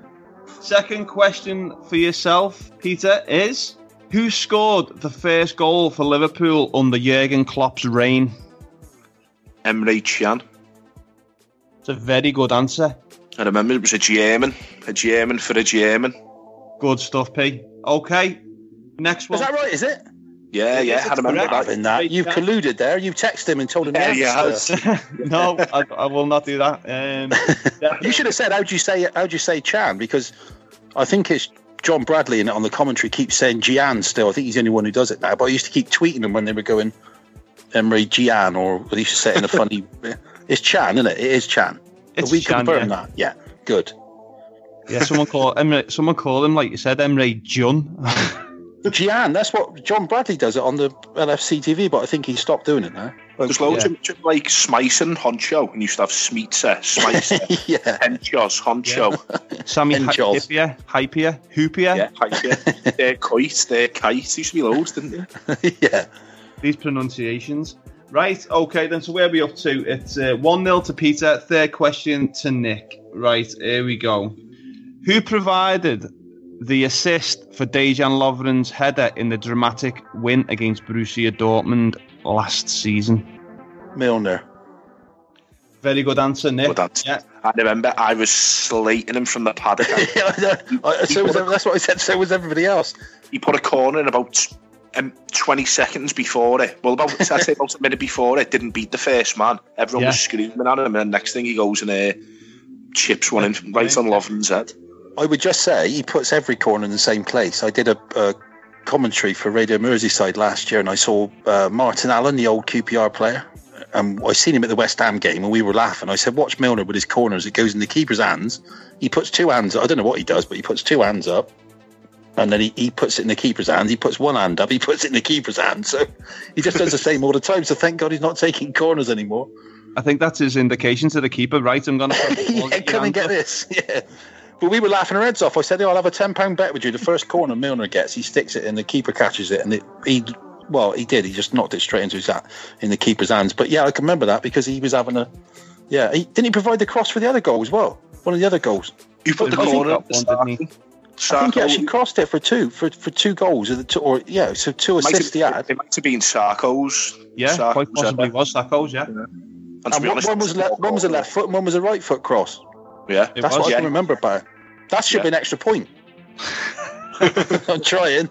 [SPEAKER 2] Second question for yourself, Peter, is who scored the first goal for Liverpool under Jurgen Klopp's reign?
[SPEAKER 3] Emre Can.
[SPEAKER 2] It's a very good answer.
[SPEAKER 3] I remember it was a German. A German for a German.
[SPEAKER 2] Good stuff, P. Okay. Next one.
[SPEAKER 4] Is that right? Is it?
[SPEAKER 3] Yeah, yeah, I remember
[SPEAKER 2] correct.
[SPEAKER 3] that.
[SPEAKER 4] Having that, you've colluded there. You've texted him and told him.
[SPEAKER 3] Yeah,
[SPEAKER 4] the
[SPEAKER 3] yeah,
[SPEAKER 2] no, I, I will not do that. Um,
[SPEAKER 4] You should have said, "How'd you say? How'd you say Chan?" Because I think it's John Bradley in it on the commentary keeps saying Gian still. I think he's the only one who does it now. But I used to keep tweeting them when they were going Emery Gian, or they used to say it in a funny. it's Chan, isn't it? It is Chan.
[SPEAKER 2] It's
[SPEAKER 4] we
[SPEAKER 2] Chan,
[SPEAKER 4] confirmed
[SPEAKER 2] yeah.
[SPEAKER 4] that? Yeah, good.
[SPEAKER 2] yeah, someone called Emre, someone called him like you said, Emre Jun.
[SPEAKER 4] Gian, that's what John Bradley does it on the LFC TV, but I think he stopped doing it now.
[SPEAKER 3] There's loads
[SPEAKER 2] Yeah.
[SPEAKER 3] of of like Smyson, Honcho, and you used to have Smeetzer, Smycer,
[SPEAKER 4] yeah,
[SPEAKER 3] Henchos, Honcho.
[SPEAKER 2] Sammy
[SPEAKER 4] And Jaws.
[SPEAKER 2] Hypia, Hypia, Hoopia.
[SPEAKER 3] Yeah, Hyper. They're kite, they're kite. Used to be loads, didn't they?
[SPEAKER 4] yeah.
[SPEAKER 2] These pronunciations. Right, okay, then so where are we up to? It's uh, 1 0 to Peter. Third question to Nick. Right, here we go. Who provided the assist for Dejan Lovren's header in the dramatic win against Borussia Dortmund last season?
[SPEAKER 4] Milner.
[SPEAKER 2] Very good answer, Nick.
[SPEAKER 3] Good answer.
[SPEAKER 2] Yeah.
[SPEAKER 3] I remember I was slating him from the paddock.
[SPEAKER 4] yeah, I know. I- so was, that's what I said. So was everybody else.
[SPEAKER 3] he put a corner in about um, 20 seconds before it. Well, about I'd say about a minute before it, didn't beat the first man. Everyone
[SPEAKER 2] Yeah.
[SPEAKER 3] was screaming at him, and then next thing he goes and uh, chips one in right on Lovren's head.
[SPEAKER 4] I would just say he puts every corner in the same place. I did a, a commentary for Radio Merseyside last year, and I saw uh, Martin Allen, the old QPR player. And I seen him at the West Ham game, and we were laughing. I said, "Watch Milner with his corners. It goes in the keeper's hands. He puts two hands. up. I don't know what he does, but he puts two hands up, and then he, he puts it in the keeper's hands. He puts one hand up. He puts it in the keeper's hand. So he just does the same all the time. So thank God he's not taking corners anymore.
[SPEAKER 2] I think that's his indication to the keeper. Right, I'm going to
[SPEAKER 4] yeah, come and get this. Yeah. But we were laughing our heads off. I said, oh, I'll have a £10 bet with you. The first corner Milner gets, he sticks it and the keeper catches it. And it, he, well, he did. He just knocked it straight into his hat, in the keeper's hands. But yeah, I can remember that because he was having a, yeah, he, didn't he provide the cross for the other goal as well? One of the other goals.
[SPEAKER 3] You put the
[SPEAKER 2] I think
[SPEAKER 3] corner.
[SPEAKER 2] that one, didn't he?
[SPEAKER 4] I think he actually crossed it for two, for, for two goals. Or, the two, or yeah, so two assists he had.
[SPEAKER 3] It might have been Sakho's.
[SPEAKER 2] Yeah,
[SPEAKER 3] Sakho's
[SPEAKER 2] quite possibly
[SPEAKER 3] header.
[SPEAKER 2] was that goes. Yeah,
[SPEAKER 3] And to
[SPEAKER 4] And
[SPEAKER 3] be
[SPEAKER 4] one,
[SPEAKER 3] honest,
[SPEAKER 4] one was left, one was a left foot, and one was a right foot cross.
[SPEAKER 3] Yeah,
[SPEAKER 2] It
[SPEAKER 4] That's
[SPEAKER 2] was,
[SPEAKER 4] what I can remember about. That should be an extra point. I'm trying.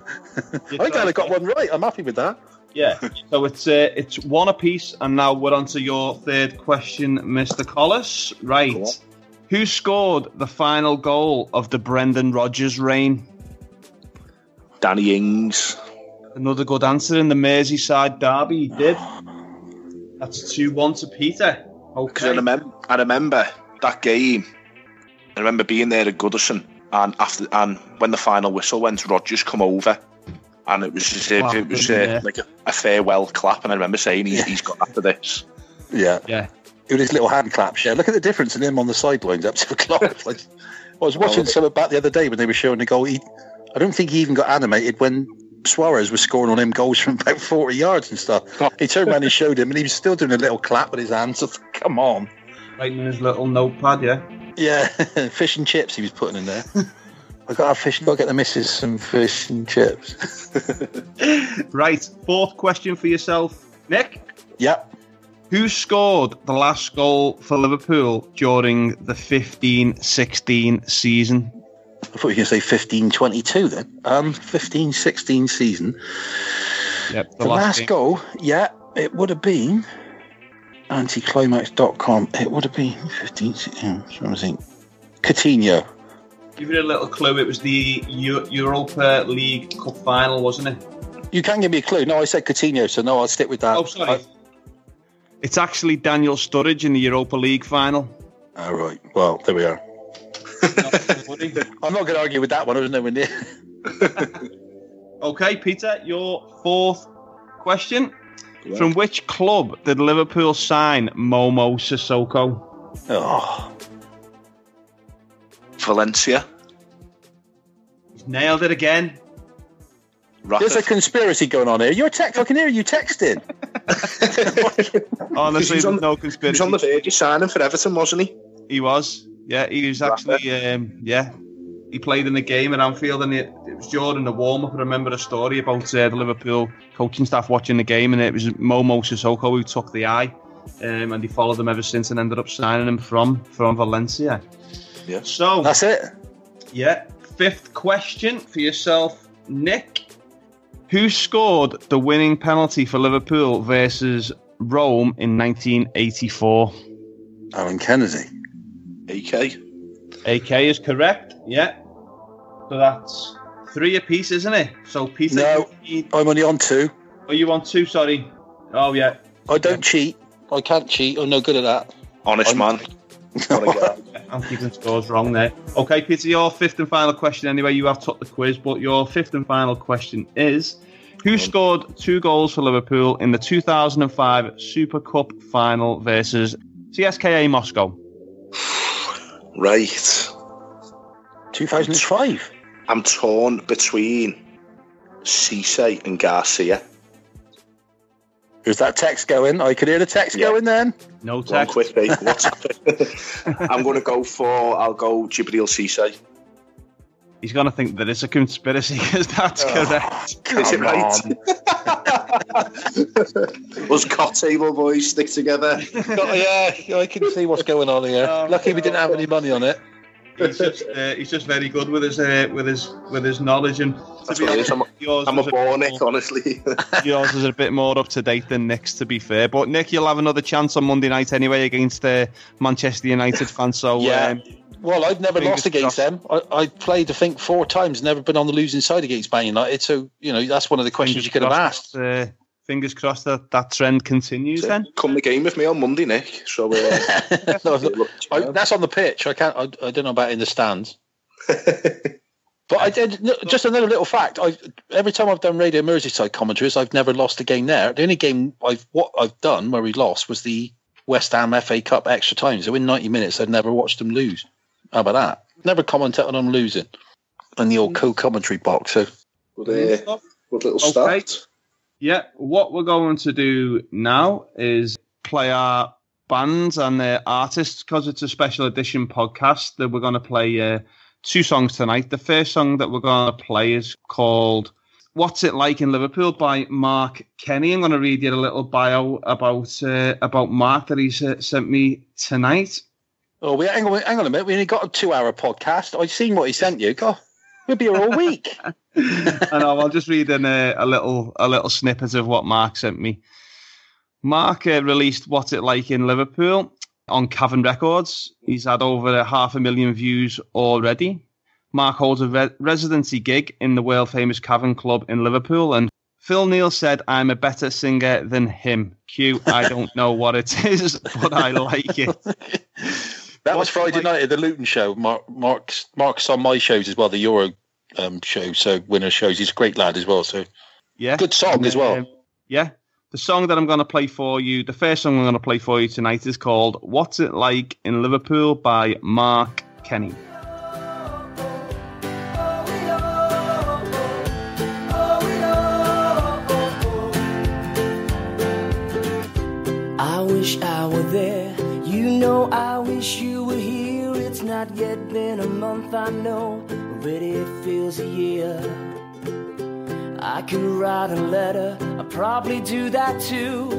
[SPEAKER 4] I'm glad I got one right. I'm happy with that.
[SPEAKER 2] yeah. So it's uh, it's one apiece, and now we're on to your third question, Mr. Collis. Right, who scored the final goal of the Brendan Rodgers reign?
[SPEAKER 3] Danny Ings.
[SPEAKER 2] Another good answer in the Merseyside derby. He did. That's two one to Peter.
[SPEAKER 3] Because I
[SPEAKER 2] Okay.
[SPEAKER 3] remember, I remember that game. I remember being there at Goodison, and after and when the final whistle went, Rodgers come over, and it was as if
[SPEAKER 2] Wow,
[SPEAKER 3] it was
[SPEAKER 2] yeah.
[SPEAKER 3] uh, like a, a farewell clap. And I remember saying, "He's, he's got after this."
[SPEAKER 4] Yeah.
[SPEAKER 2] Yeah.
[SPEAKER 4] With his little hand claps. Yeah. Look at the difference in him on the sidelines up to the clock. Like, I was watching some back the other day when they were showing the goal. He, I don't think he even got animated when Suarez was scoring on him goals from about 40 yards and stuff. He turned around and showed him, and he was still doing a little clap with his hands. I Come on.
[SPEAKER 2] Writing in his little notepad. Yeah.
[SPEAKER 4] Yeah, fish and chips he was putting in there. I got to have fish. Got to get the missus some fish and chips.
[SPEAKER 2] Right. Fourth question for yourself, Nick.
[SPEAKER 4] Yep.
[SPEAKER 2] Who scored the last goal for Liverpool during the 15-16 season?
[SPEAKER 4] I thought you were going to say fifteen twenty two then. Um, 15 16 season.
[SPEAKER 2] Yep.
[SPEAKER 4] The, last, goal, yeah, it would have been anticlimax.com. It would have been 15 yeah, what was it? Coutinho.
[SPEAKER 2] Give you a little clue. It was the Eu- Europa League Cup final, wasn't it?
[SPEAKER 4] You can give me a clue. No, I said Coutinho, so no, I'll stick with that.
[SPEAKER 2] Oh, sorry.
[SPEAKER 4] I-
[SPEAKER 2] It's actually Daniel Sturridge in the Europa League final.
[SPEAKER 4] all right. Well, there we are. I'm not going to argue with that one. I was nowhere near.
[SPEAKER 2] okay, Peter, your fourth question. From which club did Liverpool sign Momo Sissoko?
[SPEAKER 4] Oh,
[SPEAKER 3] Valencia.
[SPEAKER 2] He's nailed it again.
[SPEAKER 3] Rapid.
[SPEAKER 4] there's a conspiracy going on here. You're text. I can hear you texting.
[SPEAKER 2] Honestly,
[SPEAKER 3] He's on-
[SPEAKER 2] there's no
[SPEAKER 3] he was on the verge of signing for Everton, wasn't he?
[SPEAKER 2] He was. Yeah, he was actually. Um, yeah, he played in a game at Anfield, and it, it was during the warm up. I remember a story about uh, the Liverpool coaching staff watching the game, and it was Momo Sissoko who took the eye, um, and he followed them ever since, and ended up signing him from from Valencia.
[SPEAKER 3] Yeah.
[SPEAKER 2] So
[SPEAKER 4] That's it.
[SPEAKER 2] yeah, fifth question for yourself, Nick. Who scored the winning penalty for Liverpool versus Rome in 1984?
[SPEAKER 4] Alan Kennedy.
[SPEAKER 3] AK.
[SPEAKER 2] AK is correct. Yeah. So that's three apiece, isn't it? So Peter,
[SPEAKER 4] No.
[SPEAKER 2] you-
[SPEAKER 4] I'm only on two.
[SPEAKER 2] oh, you on two? Sorry. Oh yeah.
[SPEAKER 4] I don't cheat. I can't cheat. I'm no good at that.
[SPEAKER 3] Honest
[SPEAKER 4] I'm-
[SPEAKER 3] man.
[SPEAKER 2] I'm keeping scores wrong there. Okay, Peter, your fifth and final question. Anyway, you have took the quiz, but your fifth and final question is: Who scored two goals for Liverpool in the 2005 Super Cup final versus CSKA Moscow?
[SPEAKER 3] right.
[SPEAKER 4] 2005.
[SPEAKER 3] I'm torn between Cisse and Garcia.
[SPEAKER 4] Is that text going? I could hear the text
[SPEAKER 3] Yeah.
[SPEAKER 4] going then.
[SPEAKER 2] No
[SPEAKER 3] One
[SPEAKER 2] text.
[SPEAKER 3] quick, eh? What's I'm going to go for. I'll go Jibril Cisse.
[SPEAKER 2] He's going to think that it's a conspiracy because that's
[SPEAKER 4] Oh.
[SPEAKER 2] correct.
[SPEAKER 3] Is it right?
[SPEAKER 4] on.
[SPEAKER 3] Us Kop Table boys stick together.
[SPEAKER 4] Oh, yeah, I can see what's going on here.
[SPEAKER 2] Oh,
[SPEAKER 4] Lucky we didn't have any money on it.
[SPEAKER 2] He's just, uh, he's just very good with his uh, with his with his knowledge and. to
[SPEAKER 3] That's
[SPEAKER 2] be
[SPEAKER 3] what
[SPEAKER 2] honest,
[SPEAKER 3] I'm,
[SPEAKER 2] yours
[SPEAKER 3] I'm a
[SPEAKER 2] was
[SPEAKER 3] bore Nick, honestly.
[SPEAKER 2] Yours is a bit more up to date than Nick's, to be fair. But Nick, you'll have another chance on Monday night anyway against the Manchester United fans. So
[SPEAKER 4] Yeah.
[SPEAKER 2] um,
[SPEAKER 4] Well, I've never
[SPEAKER 2] Fingers
[SPEAKER 4] lost against
[SPEAKER 2] crossed.
[SPEAKER 4] them. I, I played, I think, four times, never been on the losing side against Man United. So, you know, that's one of the questions you could have asked.
[SPEAKER 2] Uh, fingers crossed that that trend continues. Then
[SPEAKER 3] Come the game with me on Monday, Nick. So uh,
[SPEAKER 4] No,
[SPEAKER 3] look,
[SPEAKER 4] I, that's on the pitch. I can't. I, I don't know about in the stands. But I did just another little fact. I every time I've done Radio Merseyside commentaries, I've never lost a game there. The only game I've what I've done where we lost was the West Ham FA Cup extra time. So in 90 minutes, I'd never watched them lose. How about that? Never commented on them losing in the old co-commentary box. So
[SPEAKER 3] Good, uh, good little start.
[SPEAKER 2] Yeah, what we're going to do now is play our bands and their artists because it's a special edition podcast that we're going to play uh, two songs tonight. The first song that we're going to play is called "What's It Like in Liverpool" by Mark Kenny. I'm going to read you a little bio about uh, about Mark that he's uh, sent me tonight.
[SPEAKER 4] Oh, we hang on, hang on a minute. We only got a two-hour podcast. I've seen what he sent you. God, we'll be here all week.
[SPEAKER 2] I know. I'll just read in a, a little a little snippet of what Mark sent me. Mark uh, released "What's It Like in Liverpool" on Cavern Records. He's had over a half a million views already. Mark holds a re- residency gig in the world famous Cavern Club in Liverpool, and Phil Neal said, "I'm a better singer than him." Q. I don't know what it is, but I like it.
[SPEAKER 4] That was Friday
[SPEAKER 2] like-
[SPEAKER 4] night at the Luton show. Mark, Mark's, Mark's on my shows as well, the Euro um, show. So winner shows. He's a great lad as well. So
[SPEAKER 2] Yeah,
[SPEAKER 4] good song as well.
[SPEAKER 2] Um, yeah. The song that I'm going to play for you, the first song I'm going to play for you tonight is called What's It Like in Liverpool by Mark Kenny.
[SPEAKER 5] I wish I were there. Know, I wish you were here. It's not yet been a month, I know. but it feels a year. I could write a letter, I'll probably do that too.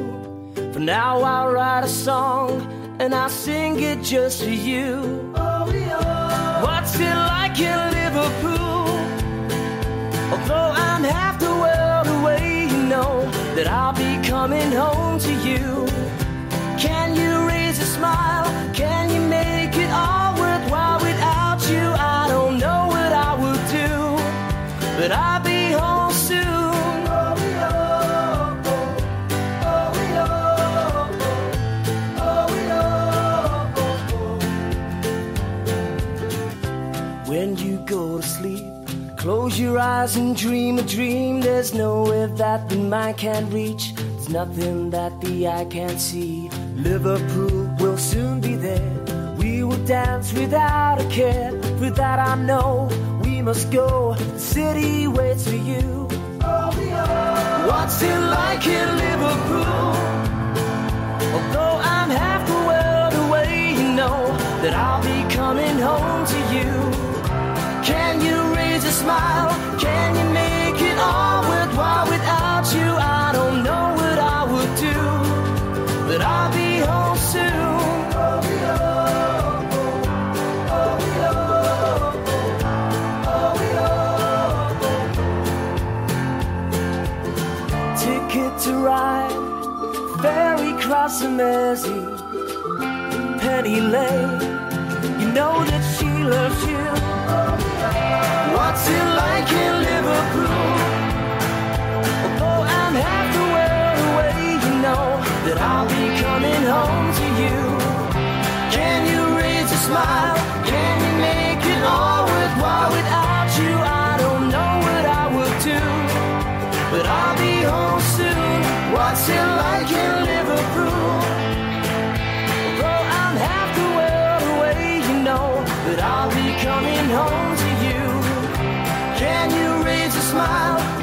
[SPEAKER 5] For now, I'll write a song and I'll sing it just for you. What's it like in Liverpool? Although I'm half the world away, you know that I'll be coming home to you. Can you smile? Can you make it all worthwhile without you? I don't know what I would do, but I'll be home soon. When you go to sleep, close your eyes and dream a dream. There's nowhere that the mind can't reach. There's nothing that the eye can't see. Liverpool will soon be there. We will dance without a care. For that I know we must go. The city waits for you. What's it like in Liverpool? Although I'm half the world away, you know that I'll be coming home to you. Can you raise a smile? Can you cross the Penny Lane. You know that she loves you. What's it like in Liverpool? Although I'm half the world away, you know that I'll be coming home to you. Can you raise a smile? Can you make it all that I'll be coming home to you. Can you raise a smile?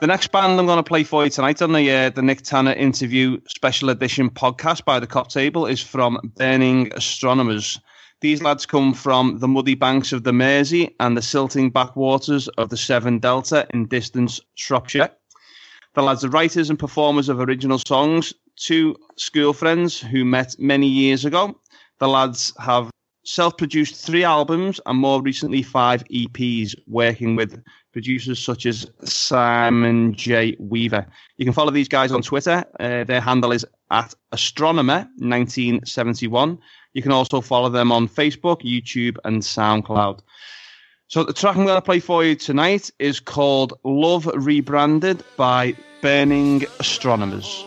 [SPEAKER 2] The next band I'm going to play for you tonight on the uh, the Nick Tanner interview special edition podcast by the Kop Table is from Burning Astronomers. These lads come from the muddy banks of the Mersey and the silting backwaters of the Severn Delta in distant Shropshire. The lads are writers and performers of original songs, two school friends who met many years ago. The lads have self produced three albums and more recently five EPs, working with
[SPEAKER 6] producers such as Simon J. Weaver. You can follow these guys on Twitter. Uh, their handle is at astronomer1971. You can also follow them on Facebook, YouTube, and SoundCloud. So the track I'm going to play for you tonight is called Love Rebranded by Burning Astronomers.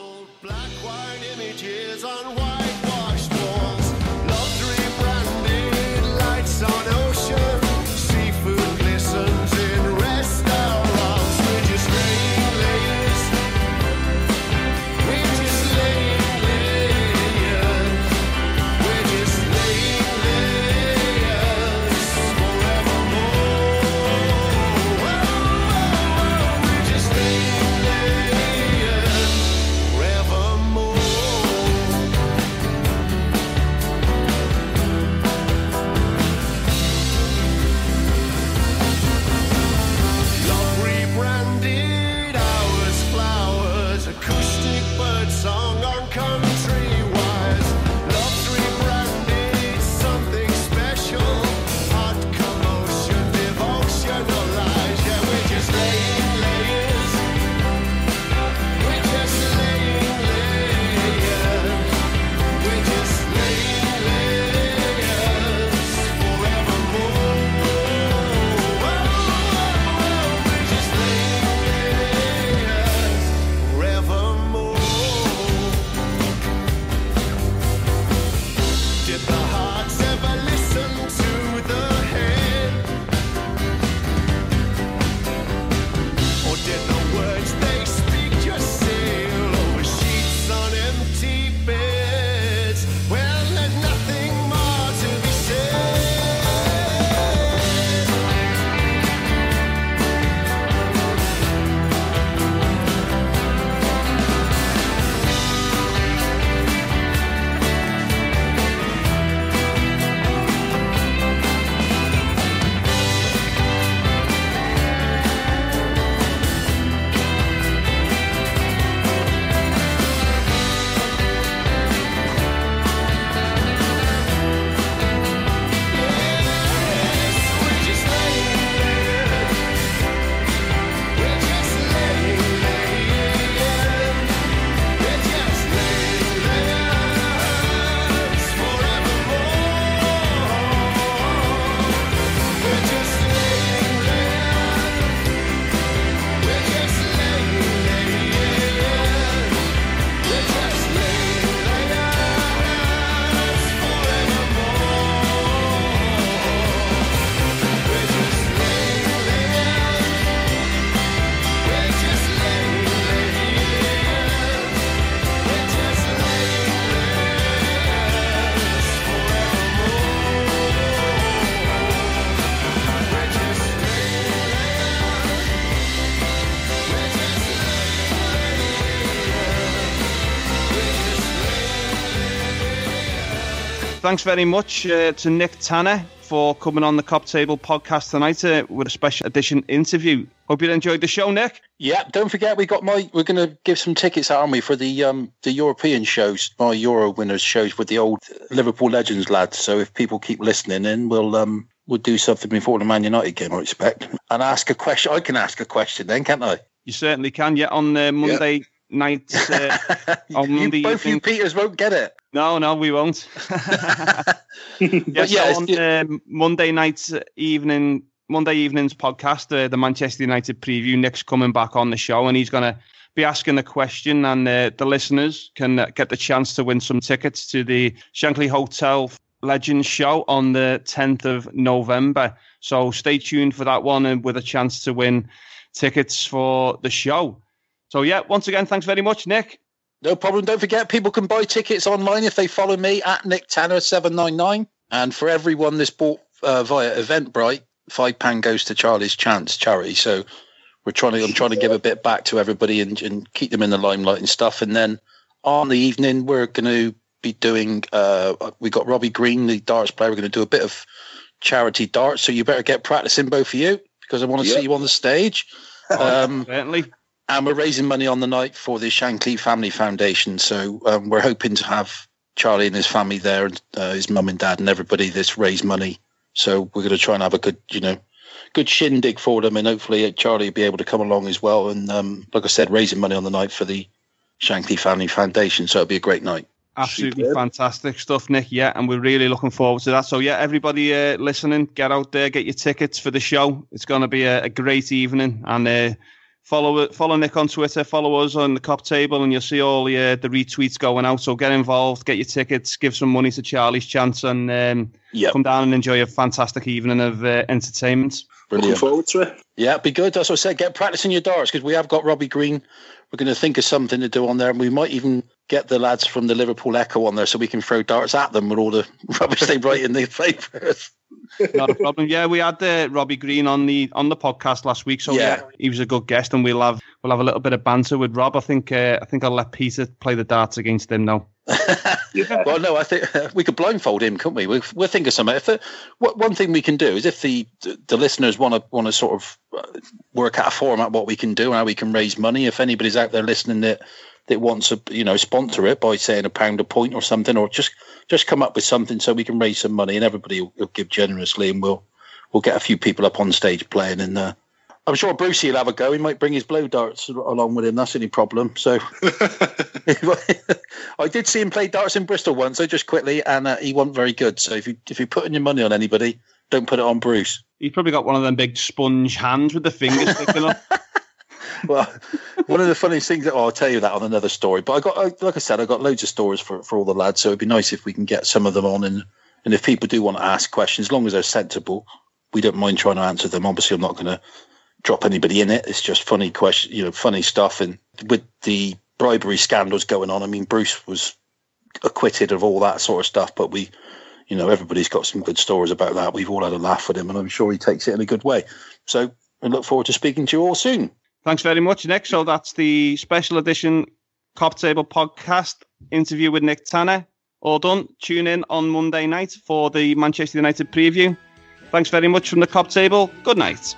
[SPEAKER 6] Thanks very much uh, to Nick Tanner for coming on the Kop Table podcast tonight uh, with a special edition interview. Hope you enjoyed the show, Nick.
[SPEAKER 4] Yeah, don't forget we got my. We're going to give some tickets out, aren't we, for the um the European shows, my Euro winners shows with the old Liverpool legends lads. So if people keep listening, in we'll um we'll do something before the Man United game, I expect, and ask a question. I can ask a question then, can't I?
[SPEAKER 6] You certainly can. Yeah, on uh, Monday night. Uh, on
[SPEAKER 4] You-
[SPEAKER 6] Monday
[SPEAKER 4] both you. Peters won't get it.
[SPEAKER 6] No, no, we won't. yeah,
[SPEAKER 4] yeah,
[SPEAKER 6] so on um, Monday night's evening, Monday evening's podcast, uh, the Manchester United preview. Nick's coming back on the show, and he's going to be asking a question, and uh, the listeners can uh, get the chance to win some tickets to the Shankly Hotel Legends show on the 10th of November. So stay tuned for that one, and with a chance to win tickets for the show. So yeah, once again, thanks very much, Nick.
[SPEAKER 4] No problem. Don't forget, people can buy tickets online if they follow me at Nick Tanner seven nine nine. And for everyone that's bought uh, via Eventbrite, five pound goes to Charlie's Chance charity. So we're trying to I'm trying to give a bit back to everybody and, and keep them in the limelight and stuff. And then on the evening, we're going to be doing. Uh, we got Robbie Green, the darts player. We're going to do a bit of charity darts. So you better get practicing both of you because I want to
[SPEAKER 3] Yeah.
[SPEAKER 4] see you on the stage. Um,
[SPEAKER 6] Certainly.
[SPEAKER 4] And we're raising money on the night for the Shankly Family Foundation. So um, we're hoping to have Charlie and his family there, and uh, his mum and dad and everybody that's raised money. So we're going to try and have a good, you know, good shindig for them, and hopefully Charlie will be able to come along as well. And um, like I said, raising money on the night for the Shankly Family Foundation, so it'll be a great night.
[SPEAKER 2] Absolutely
[SPEAKER 3] Superb.
[SPEAKER 2] fantastic stuff, Nick. Yeah, and we're really looking forward to that. So, yeah, everybody uh, listening, get out there, get your tickets for the show. It's going to be a, a great evening, and uh, follow follow Nick on Twitter, follow us on the Kop Table, and you'll see all the uh, the retweets going out. So, get involved, get your tickets, give some money to Charlie's Chance, and um,
[SPEAKER 4] Yeah,
[SPEAKER 2] come down and enjoy a fantastic evening of uh, entertainment.
[SPEAKER 3] Looking forward to it.
[SPEAKER 4] Yeah, be good. That's what I said. Get practicing your darts because we have got Robbie Green. We're going to think of something to do on there, and we might even get the lads from the Liverpool Echo on there so we can throw darts at them with all the rubbish they write in the papers.
[SPEAKER 2] Not a problem. Yeah, we had uh, Robbie Green on the on the podcast last week, so yeah.
[SPEAKER 4] Yeah.
[SPEAKER 2] he was a good guest, and we'll have we'll have a little bit of banter with Rob. I think uh, I think I'll let Peter play the darts against him now.
[SPEAKER 4] well, no, I think we could blindfold him, couldn't we? we we'll think of something. If the, what, one thing we can do is if the the listeners want to want to sort of uh, work out a format, what we can do, and how we can raise money. If anybody's out there listening that that wants to, you know, sponsor it by saying a pound a point or something, or just just come up with something so we can raise some money, and everybody will, will give generously, and we'll we'll get a few people up on stage playing, and uh, I'm sure Brucey will have a go. He might bring his blow darts along with him. That's any problem. So I did see him play darts in Bristol once, so just quickly, and uh, he wasn't very good. So if you if you're putting your money on anybody, don't put it on Bruce.
[SPEAKER 2] He's probably got one of them big sponge hands with the fingers sticking up.
[SPEAKER 4] Well, one of the funniest things. Oh, I'll tell you that on another story. But I got, like I said, I got loads of stories for, for all the lads. So it'd be nice if we can get some of them on, and and if people do want to ask questions, as long as they're sensible, we don't mind trying to answer them. Obviously, I'm not going to drop anybody in it. It's just funny question, you know, funny stuff. And with the bribery scandals going on, I mean, Bruce was acquitted of all that sort of stuff, but we. You know, everybody's got some good stories about that. We've all had a laugh with him, and I'm sure he takes it in a good way. So, I look forward to speaking to you all soon.
[SPEAKER 2] Thanks very much, Nick. So that's the special edition Kop Table podcast interview with Nick Tanner. All done. Tune in on Monday night for the Manchester United preview. Thanks very much from the Kop Table. Good night.